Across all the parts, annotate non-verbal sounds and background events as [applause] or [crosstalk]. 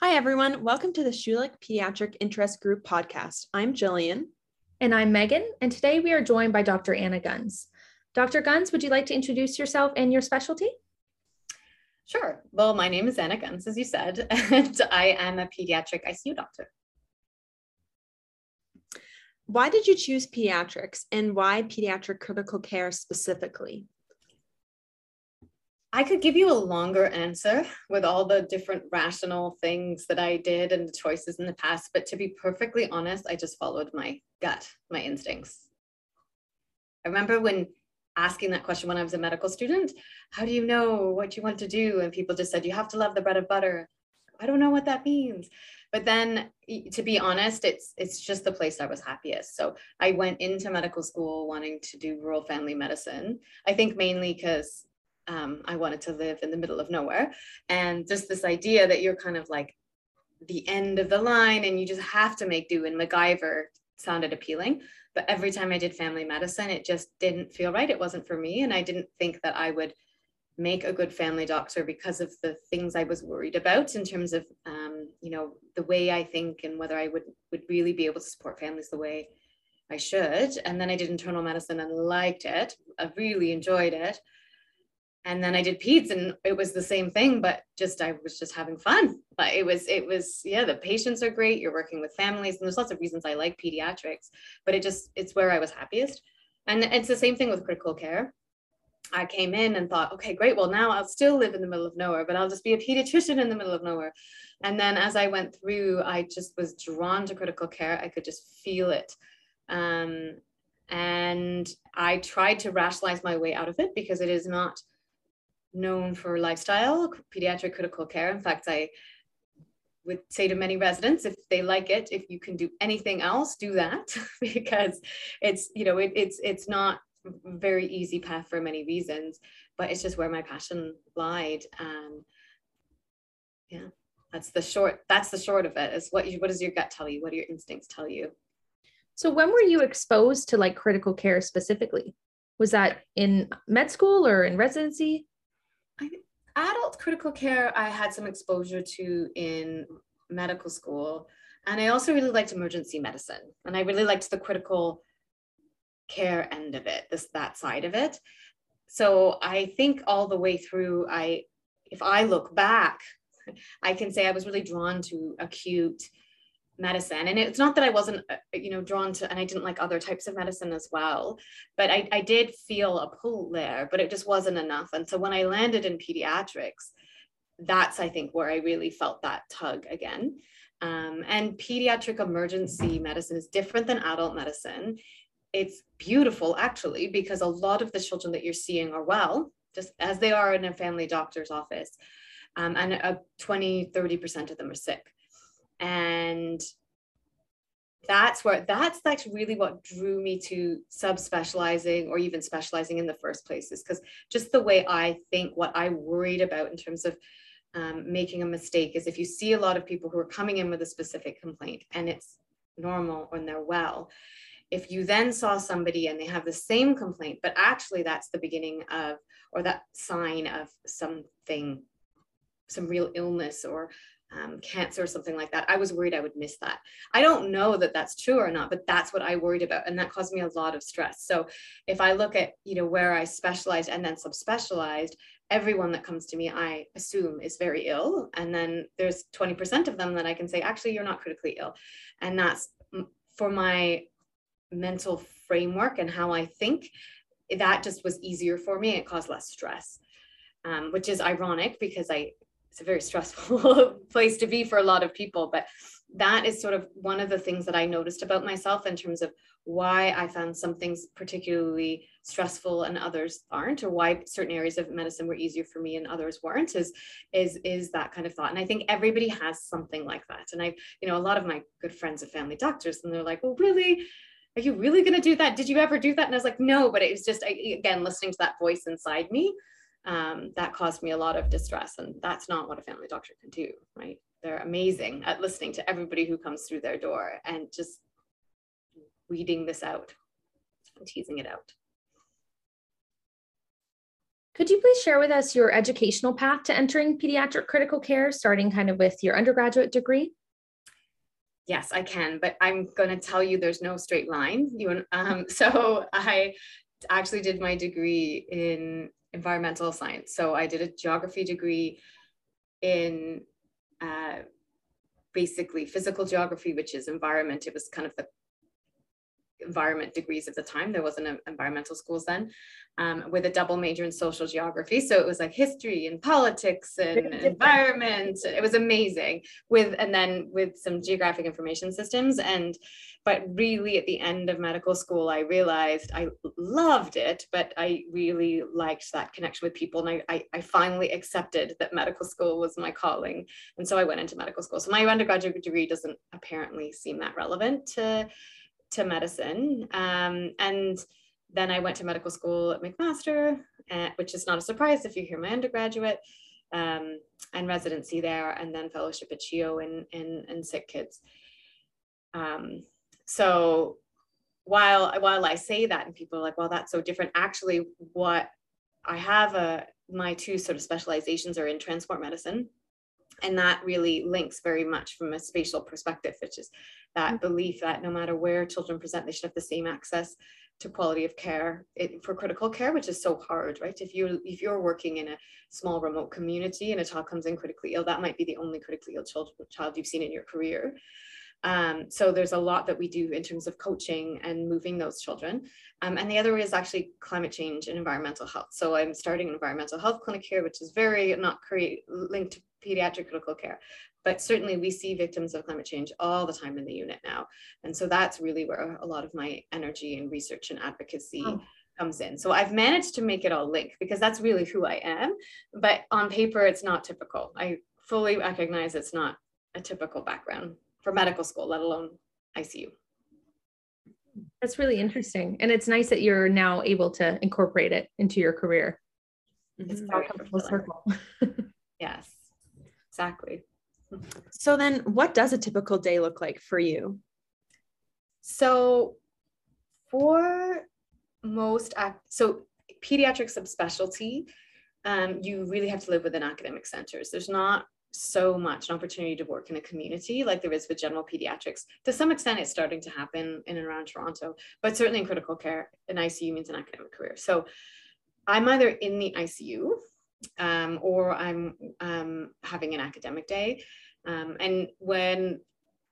Hi, everyone. Welcome to the Schulich Pediatric Interest Group podcast. I'm Jillian. And I'm Megan. And today we are joined by Dr. Anna Gunz. Dr. Gunz, would you like to introduce yourself and your specialty? Sure. Well, my name is Anna Gunz, as you said, [laughs] and I am a pediatric ICU doctor. Why did you choose pediatrics and why pediatric critical care specifically? I could give you a longer answer with all the different rational things that I did and the choices in the past, but to be perfectly honest, I just followed my gut, my instincts. I remember when asking that question when I was a medical student, how do you know what you want to do? And people just said, you have to love the bread and butter. I don't know what that means. But then to be honest, it's it's just the place I was happiest. So I went into medical school wanting to do rural family medicine. I think mainly because um, I wanted to live in the middle of nowhere. And just this idea that you're kind of like the end of the line and you just have to make do. And MacGyver sounded appealing. But every time I did family medicine, it just didn't feel right. It wasn't for me. And I didn't think that I would make a good family doctor because of the things I was worried about in terms of, um, you know, the way I think and whether I would, would really be able to support families the way I should. And then I did internal medicine and liked it. I really enjoyed it and then I did peds and it was the same thing, but just I was just having fun. But it was it was yeah, the patients are great. You're working with families, and there's lots of reasons I like pediatrics, but it just it's where I was happiest. And it's the same thing with critical care. I came in and thought, okay, great. Well, now I'll still live in the middle of nowhere, but I'll just be a pediatrician in the middle of nowhere. And then as I went through, I just was drawn to critical care. I could just feel it. Um, and I tried to rationalize my way out of it because it is not known for lifestyle, pediatric critical care. In fact, I would say to many residents, if they like it, if you can do anything else, do that [laughs] because it's, you know, it, it's, it's not very easy path for many reasons, but it's just where my passion lied. And yeah, that's the short, that's the short of it is what you, what does your gut tell you? What do your instincts tell you? So when were you exposed to like critical care specifically? Was that in med school or in residency? Adult critical care, I had some exposure to in medical school. And I also really liked emergency medicine. And I really liked the critical care end of it, this that side of it. So I think all the way through, I if I look back, [laughs] I can say I was really drawn to acute medicine. And it's not that i wasn't uh, you know drawn to and i didn't like other types of medicine as well but I, I did feel a pull there but it just wasn't enough. And so when i landed in pediatrics that's i think where i really felt that tug again. Um, and pediatric emergency medicine is different than adult medicine. It's beautiful actually because a lot of the children that you're seeing are well just as they are in a family doctor's office um, and uh, 20 30% of them are sick and that's where that's actually really what drew me to subspecializing or even specializing in the first place is because just the way I think what I worried about in terms of um, making a mistake is if you see a lot of people who are coming in with a specific complaint and it's normal and they're well if you then saw somebody and they have the same complaint but actually that's the beginning of or that sign of something some real illness or um, cancer or something like that. I was worried I would miss that. I don't know that that's true or not, but that's what I worried about. And that caused me a lot of stress. So if I look at, you know, where I specialized and then subspecialized, everyone that comes to me, I assume is very ill. And then there's 20% of them that I can say, actually, you're not critically ill. And that's for my mental framework and how I think, that just was easier for me. It caused less stress. Um, which is ironic because I it's a very stressful [laughs] place to be for a lot of people but that is sort of one of the things that i noticed about myself in terms of why i found some things particularly stressful and others aren't or why certain areas of medicine were easier for me and others weren't is is is that kind of thought. And i think everybody has something like that. And i you know a lot of my good friends of family doctors and they're like well really? Are you really going to do that? Did you ever do that? And i was like no but it was just again listening to that voice inside me um, that caused me a lot of distress. And that's not what a family doctor can do, right? They're amazing at listening to everybody who comes through their door and just weeding this out and teasing it out. Could you please share with us your educational path to entering pediatric critical care, starting kind of with your undergraduate degree? Yes, I can, but I'm going to tell you there's no straight line. You, um, [laughs] so I actually did my degree in environmental science. So I did a geography degree in uh, basically physical geography, which is environment. It was kind of the environment degrees at the time. There wasn't an environmental schools then, um, with a double major in social geography. So it was like history and politics and [laughs] environment. It was amazing with, and then with some geographic information systems. And, but really at the end of medical school, I realized I loved it, but I really liked that connection with people. And I, I, I finally accepted that medical school was my calling. And so I went into medical school. So my undergraduate degree doesn't apparently seem that relevant to to medicine. Um, and then I went to medical school at McMaster, uh, which is not a surprise if you hear my undergraduate, um, and residency there, and then fellowship at CHEO in, in, in SickKids. Um, so while, while I say that and people are like, well, that's so different, actually what I have a, my two sort of specializations are in transport medicine and that really links very much from a spatial perspective, which is that mm-hmm. belief that no matter where children present, they should have the same access to quality of care it, for critical care, which is so hard, right? If you if you're working in a small remote community and a child comes in critically ill, that might be the only critically ill child, child you've seen in your career. Um, so there's a lot that we do in terms of coaching and moving those children. Um, and the other is actually climate change and environmental health. So I'm starting an environmental health clinic here, which is very not create linked to pediatric critical care. But certainly we see victims of climate change all the time in the unit now. And so that's really where a lot of my energy and research and advocacy oh. comes in. So I've managed to make it all link because that's really who I am. But on paper, it's not typical. I fully recognize it's not a typical background for medical school, let alone ICU. That's really interesting. And it's nice that you're now able to incorporate it into your career. It's mm-hmm. very full circle. [laughs] yes exactly. So then what does a typical day look like for you? So for most, so pediatric subspecialty, um, you really have to live within academic centers. There's not so much an opportunity to work in a community like there is with general pediatrics. To some extent, it's starting to happen in and around Toronto, but certainly in critical care, an ICU means an academic career. So I'm either in the ICU um, or I'm um, having an academic day. Um, and when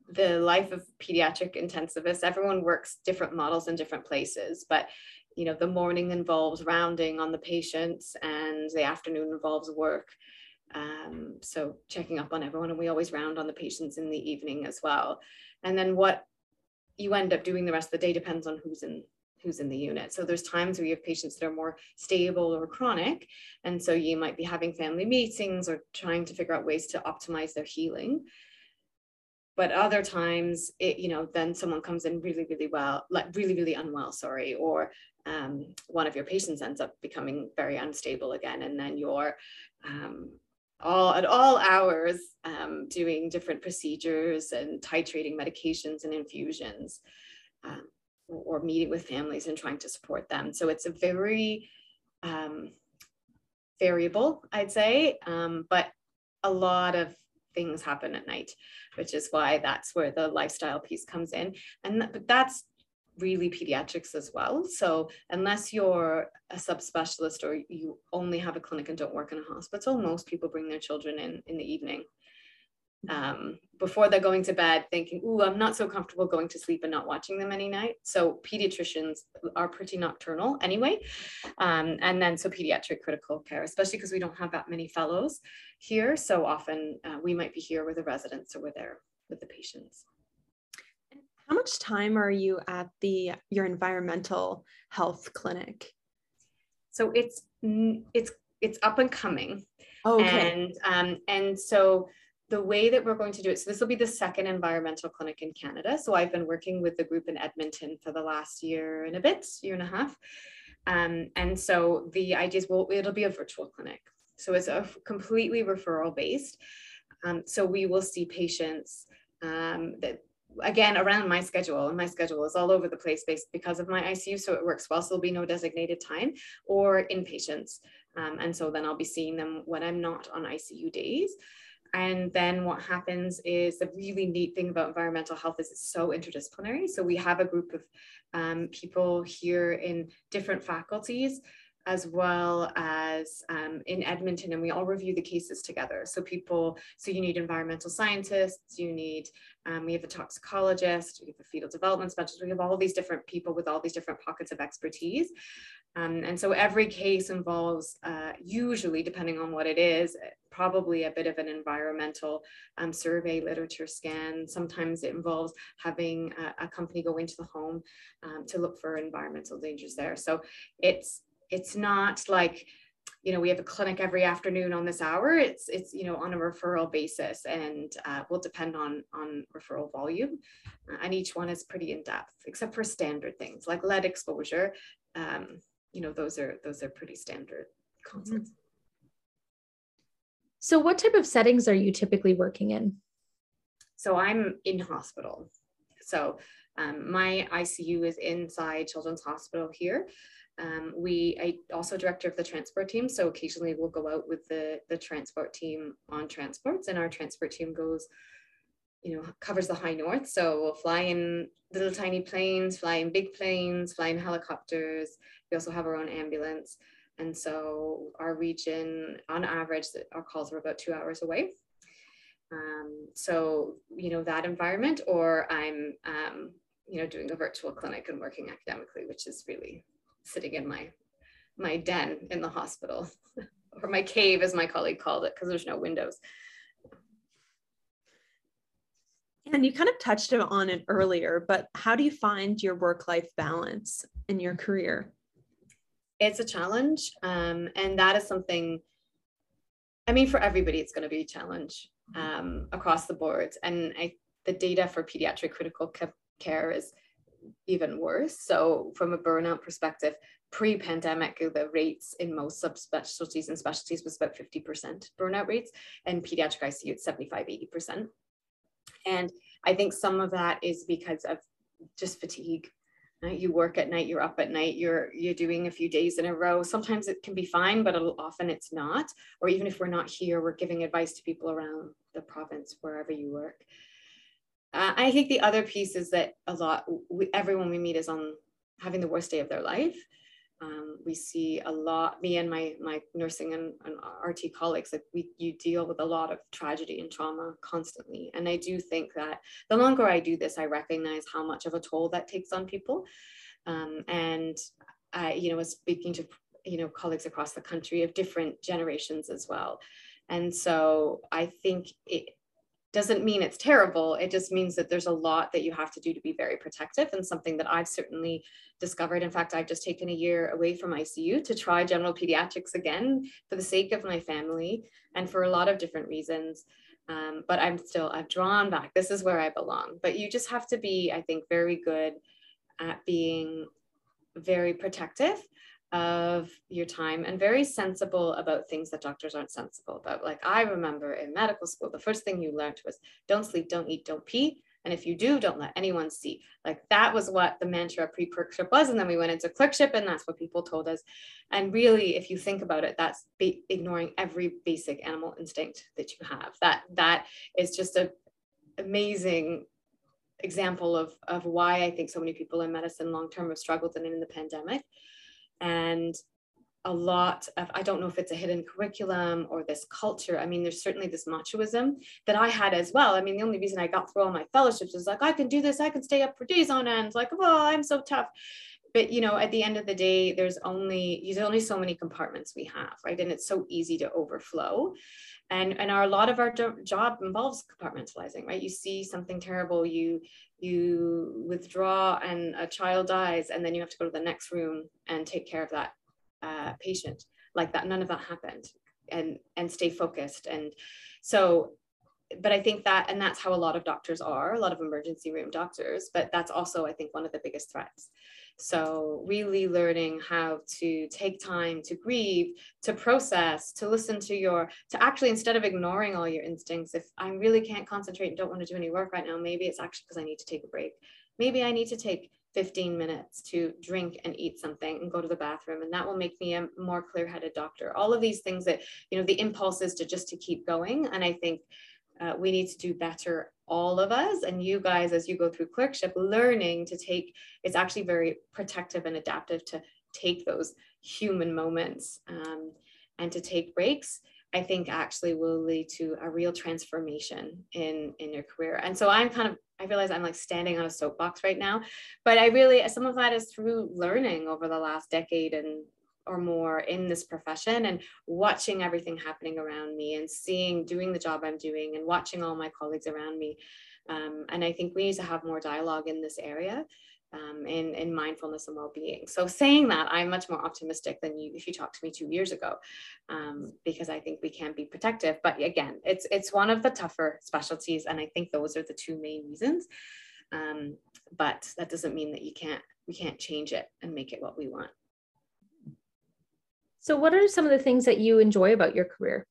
the life of pediatric intensivists, everyone works different models in different places, but you know, the morning involves rounding on the patients and the afternoon involves work. Um, so checking up on everyone and we always round on the patients in the evening as well. And then what you end up doing the rest of the day depends on who's in who's in the unit. So there's times where you have patients that are more stable or chronic. And so you might be having family meetings or trying to figure out ways to optimize their healing. But other times, it, you know, then someone comes in really, really well, like really, really unwell, sorry, or um, one of your patients ends up becoming very unstable again. And then you're um, all at all hours um, doing different procedures and titrating medications and infusions. Um, or meeting with families and trying to support them. So it's a very um, variable, I'd say, um, but a lot of things happen at night, which is why that's where the lifestyle piece comes in. And th- but that's really pediatrics as well. So unless you're a subspecialist or you only have a clinic and don't work in a hospital, most people bring their children in in the evening um, before they're going to bed thinking, ooh, I'm not so comfortable going to sleep and not watching them any night. So pediatricians are pretty nocturnal anyway. Um, and then so pediatric critical care, especially because we don't have that many fellows here. So often uh, we might be here with the residents or with their with the patients. How much time are you at the your environmental health clinic? So it's it's it's up and coming. Oh, okay. And um, and so the way that we're going to do it, so this will be the second environmental clinic in Canada. So I've been working with the group in Edmonton for the last year and a bit, year and a half. Um, and so the idea is, well, it'll be a virtual clinic. So it's a completely referral based. Um, so we will see patients um, that again around my schedule and my schedule is all over the place based because of my ICU so it works well so there'll be no designated time or inpatients Um, and so then I'll be seeing them when I'm not on ICU days. And then what happens is the really neat thing about environmental health is it's so interdisciplinary. So we have a group of um, people here in different faculties as well as um, in Edmonton, and we all review the cases together. So people, so you need environmental scientists, you need, um, we have a toxicologist, we have a fetal development specialist, we have all these different people with all these different pockets of expertise. Um, and so every case involves, uh, usually, depending on what it is, probably a bit of an environmental um, survey, literature scan. Sometimes it involves having a, a company go into the home um, to look for environmental dangers there. So it's it's not like you know we have a clinic every afternoon on this hour. It's it's you know on a referral basis and uh, will depend on on referral volume. Uh, and each one is pretty in depth except for standard things like lead exposure. Um, you know those are those are pretty standard consults so what type of settings are you typically working in? So i'm in hospital. So um, my icu is inside children's hospital here um, we, I also director of the transport team. So occasionally we'll go out with the, the transport team on transports and our transport team goes, you know, covers the high north. So we'll fly in little tiny planes, fly in big planes, fly in helicopters. We also have our own ambulance. And so our region, on average, our calls are about two hours away. Um, so, you know, that environment, or I'm, um, you know, doing a virtual clinic and working academically, which is really sitting in my my den in the hospital [laughs] or my cave as my colleague called it because there's no windows. And you kind of touched on it earlier but how do you find your work life balance in your career? It's a challenge um, and that is something i mean for everybody it's going to be a challenge um, across the board. And I, the data for pediatric critical care is even worse. So, from a burnout perspective, pre pandemic, the rates in most subspecialties and specialties was about 50% burnout rates, and pediatric ICU at 75, 80%. And I think some of that is because of just fatigue. You work at night, you're up at night, you're you're doing a few days in a row. Sometimes it can be fine, but often it's not. Or even if we're not here, we're giving advice to people around the province, wherever you work. Uh, I think the other piece is that a lot, we, everyone we meet is on having the worst day of their life. Um, we see a lot, me and my, my nursing and, and RT colleagues, like we, you deal with a lot of tragedy and trauma constantly. And I do think that the longer I do this, I recognize how much of a toll that takes on people. Um, and I, you know, was speaking to, you know, colleagues across the country of different generations as well. And so I think it, doesn't mean it's terrible. It just means that there's a lot that you have to do to be very protective and something that I've certainly discovered. In fact, I've just taken a year away from ICU to try general pediatrics again for the sake of my family and for a lot of different reasons. Um, but I'm still, I've drawn back. This is where I belong. But you just have to be, I think, very good at being very protective of your time and very sensible about things that doctors aren't sensible about. Like I remember in medical school, the first thing you learned was don't sleep, don't eat, don't pee. And if you do, don't let anyone see. Like that was what the mantra pre clerkship was. And then we went into clerkship, and that's what people told us. And really, if you think about it, that's be- ignoring every basic animal instinct that you have. That that is just a amazing example of, of why I think so many people in medicine long term have struggled and in the pandemic and a lot of i don't know if it's a hidden curriculum or this culture i mean there's certainly this machoism that i had as well. I mean the only reason i got through all my fellowships was like i can do this i can stay up for days on end like oh i'm so tough but you know at the end of the day there's only there's only so many compartments we have right? And it's so easy to overflow. And and our, a lot of our job involves compartmentalizing right? You see something terrible you you withdraw and a child dies and then you have to go to the next room and take care of that uh, patient. Like that none of that happened. And and stay focused. And so but i think that and that's how a lot of doctors are a lot of emergency room doctors but that's also i think one of the biggest threats so, really learning how to take time to grieve, to process, to listen to your, to actually, instead of ignoring all your instincts, if I really can't concentrate and don't want to do any work right now, maybe it's actually because I need to take a break. Maybe I need to take 15 minutes to drink and eat something and go to the bathroom and that will make me a more clear-headed doctor all of these things that you know the impulse is to just to keep going and i think uh, we need to do better all of us and you guys as you go through clerkship learning to take it's actually very protective and adaptive to take those human moments um, and to take breaks I think actually will lead to a real transformation in in your career. And so I'm kind of I realize I'm like standing on a soapbox right now, but I really some of that is through learning over the last decade and or more in this profession and watching everything happening around me and seeing doing the job I'm doing and watching all my colleagues around me. Um, and I think we need to have more dialogue in this area um, in, in mindfulness and well-being. So saying that, I'm much more optimistic than you if you talked to me two years ago, um, because I think we can be protective. But again, it's it's one of the tougher specialties, and I think those are the two main reasons. Um, but that doesn't mean that you can't we can't change it and make it what we want. So, what are some of the things that you enjoy about your career?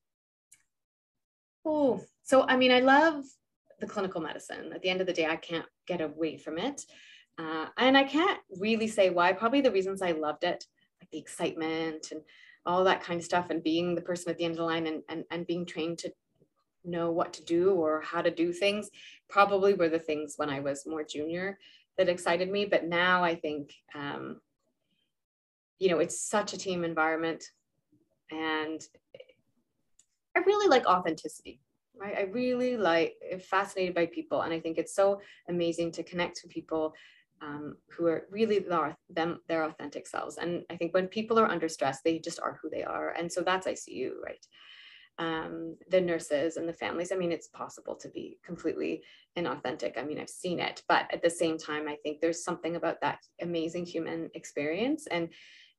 Oh, so I mean, I love the clinical medicine. At the end of the day, I can't get away from it. Uh, and I can't really say why. Probably the reasons I loved it, like the excitement and all that kind of stuff, and being the person at the end of the line and, and, and being trained to know what to do or how to do things, probably were the things when I was more junior that excited me. But now I think, um, you know, it's such a team environment. And I really like authenticity right? I really like fascinated by people, and I think it's so amazing to connect to people um, who are really their, them their authentic selves. And I think when people are under stress, they just are who they are. And so that's ICU, right? Um, the nurses and the families. I mean, it's possible to be completely inauthentic. I mean, I've seen it, but at the same time, I think there's something about that amazing human experience and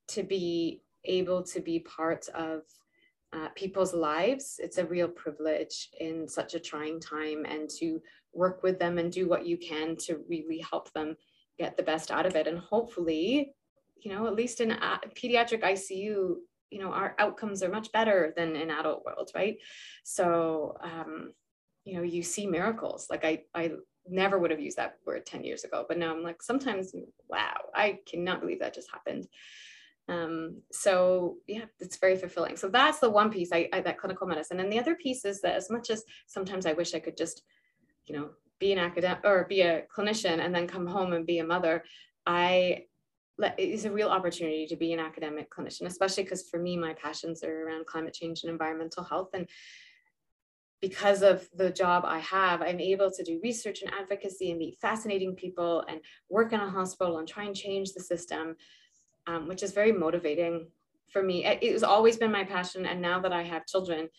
to be able to be part of uh, people's lives. It's a real privilege in such a trying time and to work with them and do what you can to really help them get the best out of it. And hopefully, you know, at least in a- pediatric ICU, you know, our outcomes are much better than in adult world, right? So, um, you know, you see miracles. Like I, I never would have used that word 10 years ago, but now I'm like, sometimes, wow, I cannot believe that just happened. Um, so yeah, it's very fulfilling. So that's the one piece I, I that clinical medicine. And the other piece is that as much as sometimes I wish I could just, you know, be an academic or be a clinician and then come home and be a mother, I it's a real opportunity to be an academic clinician, especially because for me, my passions are around climate change and environmental health. And because of the job I have, I'm able to do research and advocacy and meet fascinating people and work in a hospital and try and change the system, um, which is very motivating for me. It, has always been my passion. And now that I have children,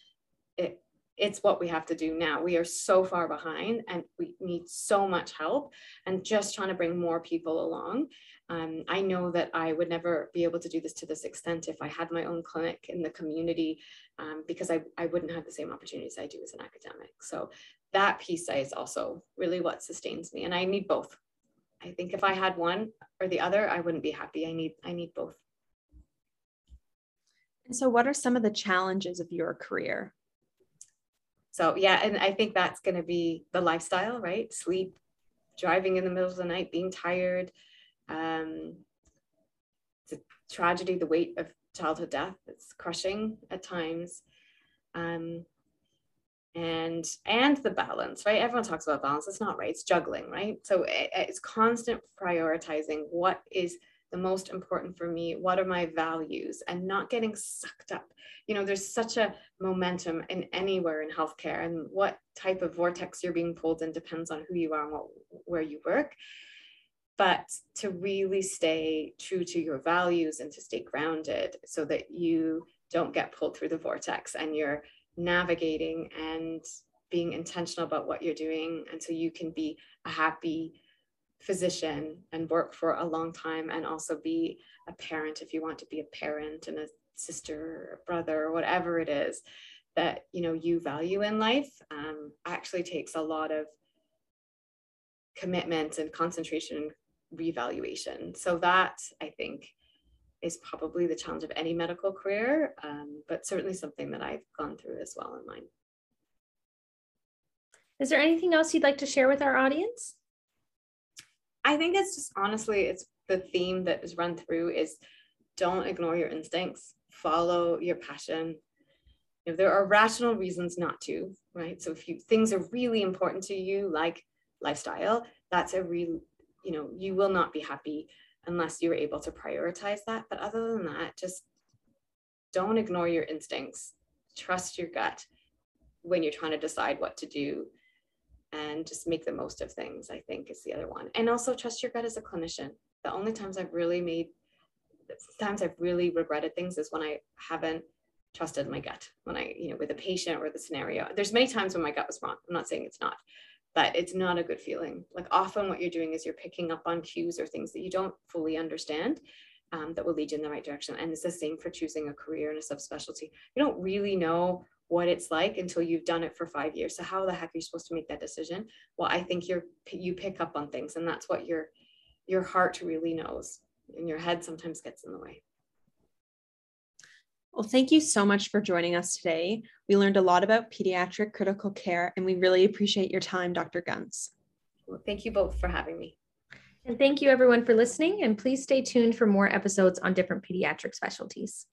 it, it's what we have to do now. We are so far behind and we need so much help and just trying to bring more people along. Um, I know that I would never be able to do this to this extent if I had my own clinic in the community um, because I, I wouldn't have the same opportunities I do as an academic. So that piece is also really what sustains me and I need both. I think if I had one or the other, I wouldn't be happy. I need I need both. And so what are some of the challenges of your career? So yeah, and I think that's going to be the lifestyle, right? Sleep, driving in the middle of the night, being tired. Um, it's a tragedy, the weight of childhood death. It's crushing at times. Um, and and the balance right? Everyone talks about balance. It's not right. It's juggling right? So it, it's constant prioritizing what is the most important for me what are my values and not getting sucked up. You know there's such a momentum in anywhere in healthcare and what type of vortex you're being pulled in depends on who you are and what, where you work. But to really stay true to your values and to stay grounded so that you don't get pulled through the vortex and you're navigating and being intentional about what you're doing and so you can be a happy physician and work for a long time and also be a parent if you want to be a parent and a sister or brother or whatever it is that you know you value in life um, actually takes a lot of commitment and concentration revaluation. So that i think is probably the challenge of any medical career um, but certainly something that i've gone through as well in mine is there anything else you'd like to share with our audience I think it's just honestly, it's the theme that is run through is don't ignore your instincts, follow your passion. If there are rational reasons not to, right? So if you things are really important to you, like lifestyle, that's a real, you know, you will not be happy unless you were able to prioritize that. But other than that, just don't ignore your instincts. Trust your gut when you're trying to decide what to do and just make the most of things, I think is the other one. And also trust your gut as a clinician. The only times I've really made, times I've really regretted things is when I haven't trusted my gut, when I, you know, with a patient or the scenario. There's many times when my gut was wrong. I'm not saying it's not, but it's not a good feeling. Like often what you're doing is you're picking up on cues or things that you don't fully understand. Um, that will lead you in the right direction. And it's the same for choosing a career and a subspecialty. You don't really know what it's like until you've done it for five years. So how the heck are you supposed to make that decision? Well, I think you're you pick up on things, and that's what your your heart really knows, and your head sometimes gets in the way. Well, thank you so much for joining us today. We learned a lot about pediatric critical care, and we really appreciate your time, Dr. Gunz. Well, thank you both for having me. And thank you everyone for listening. And please stay tuned for more episodes on different pediatric specialties.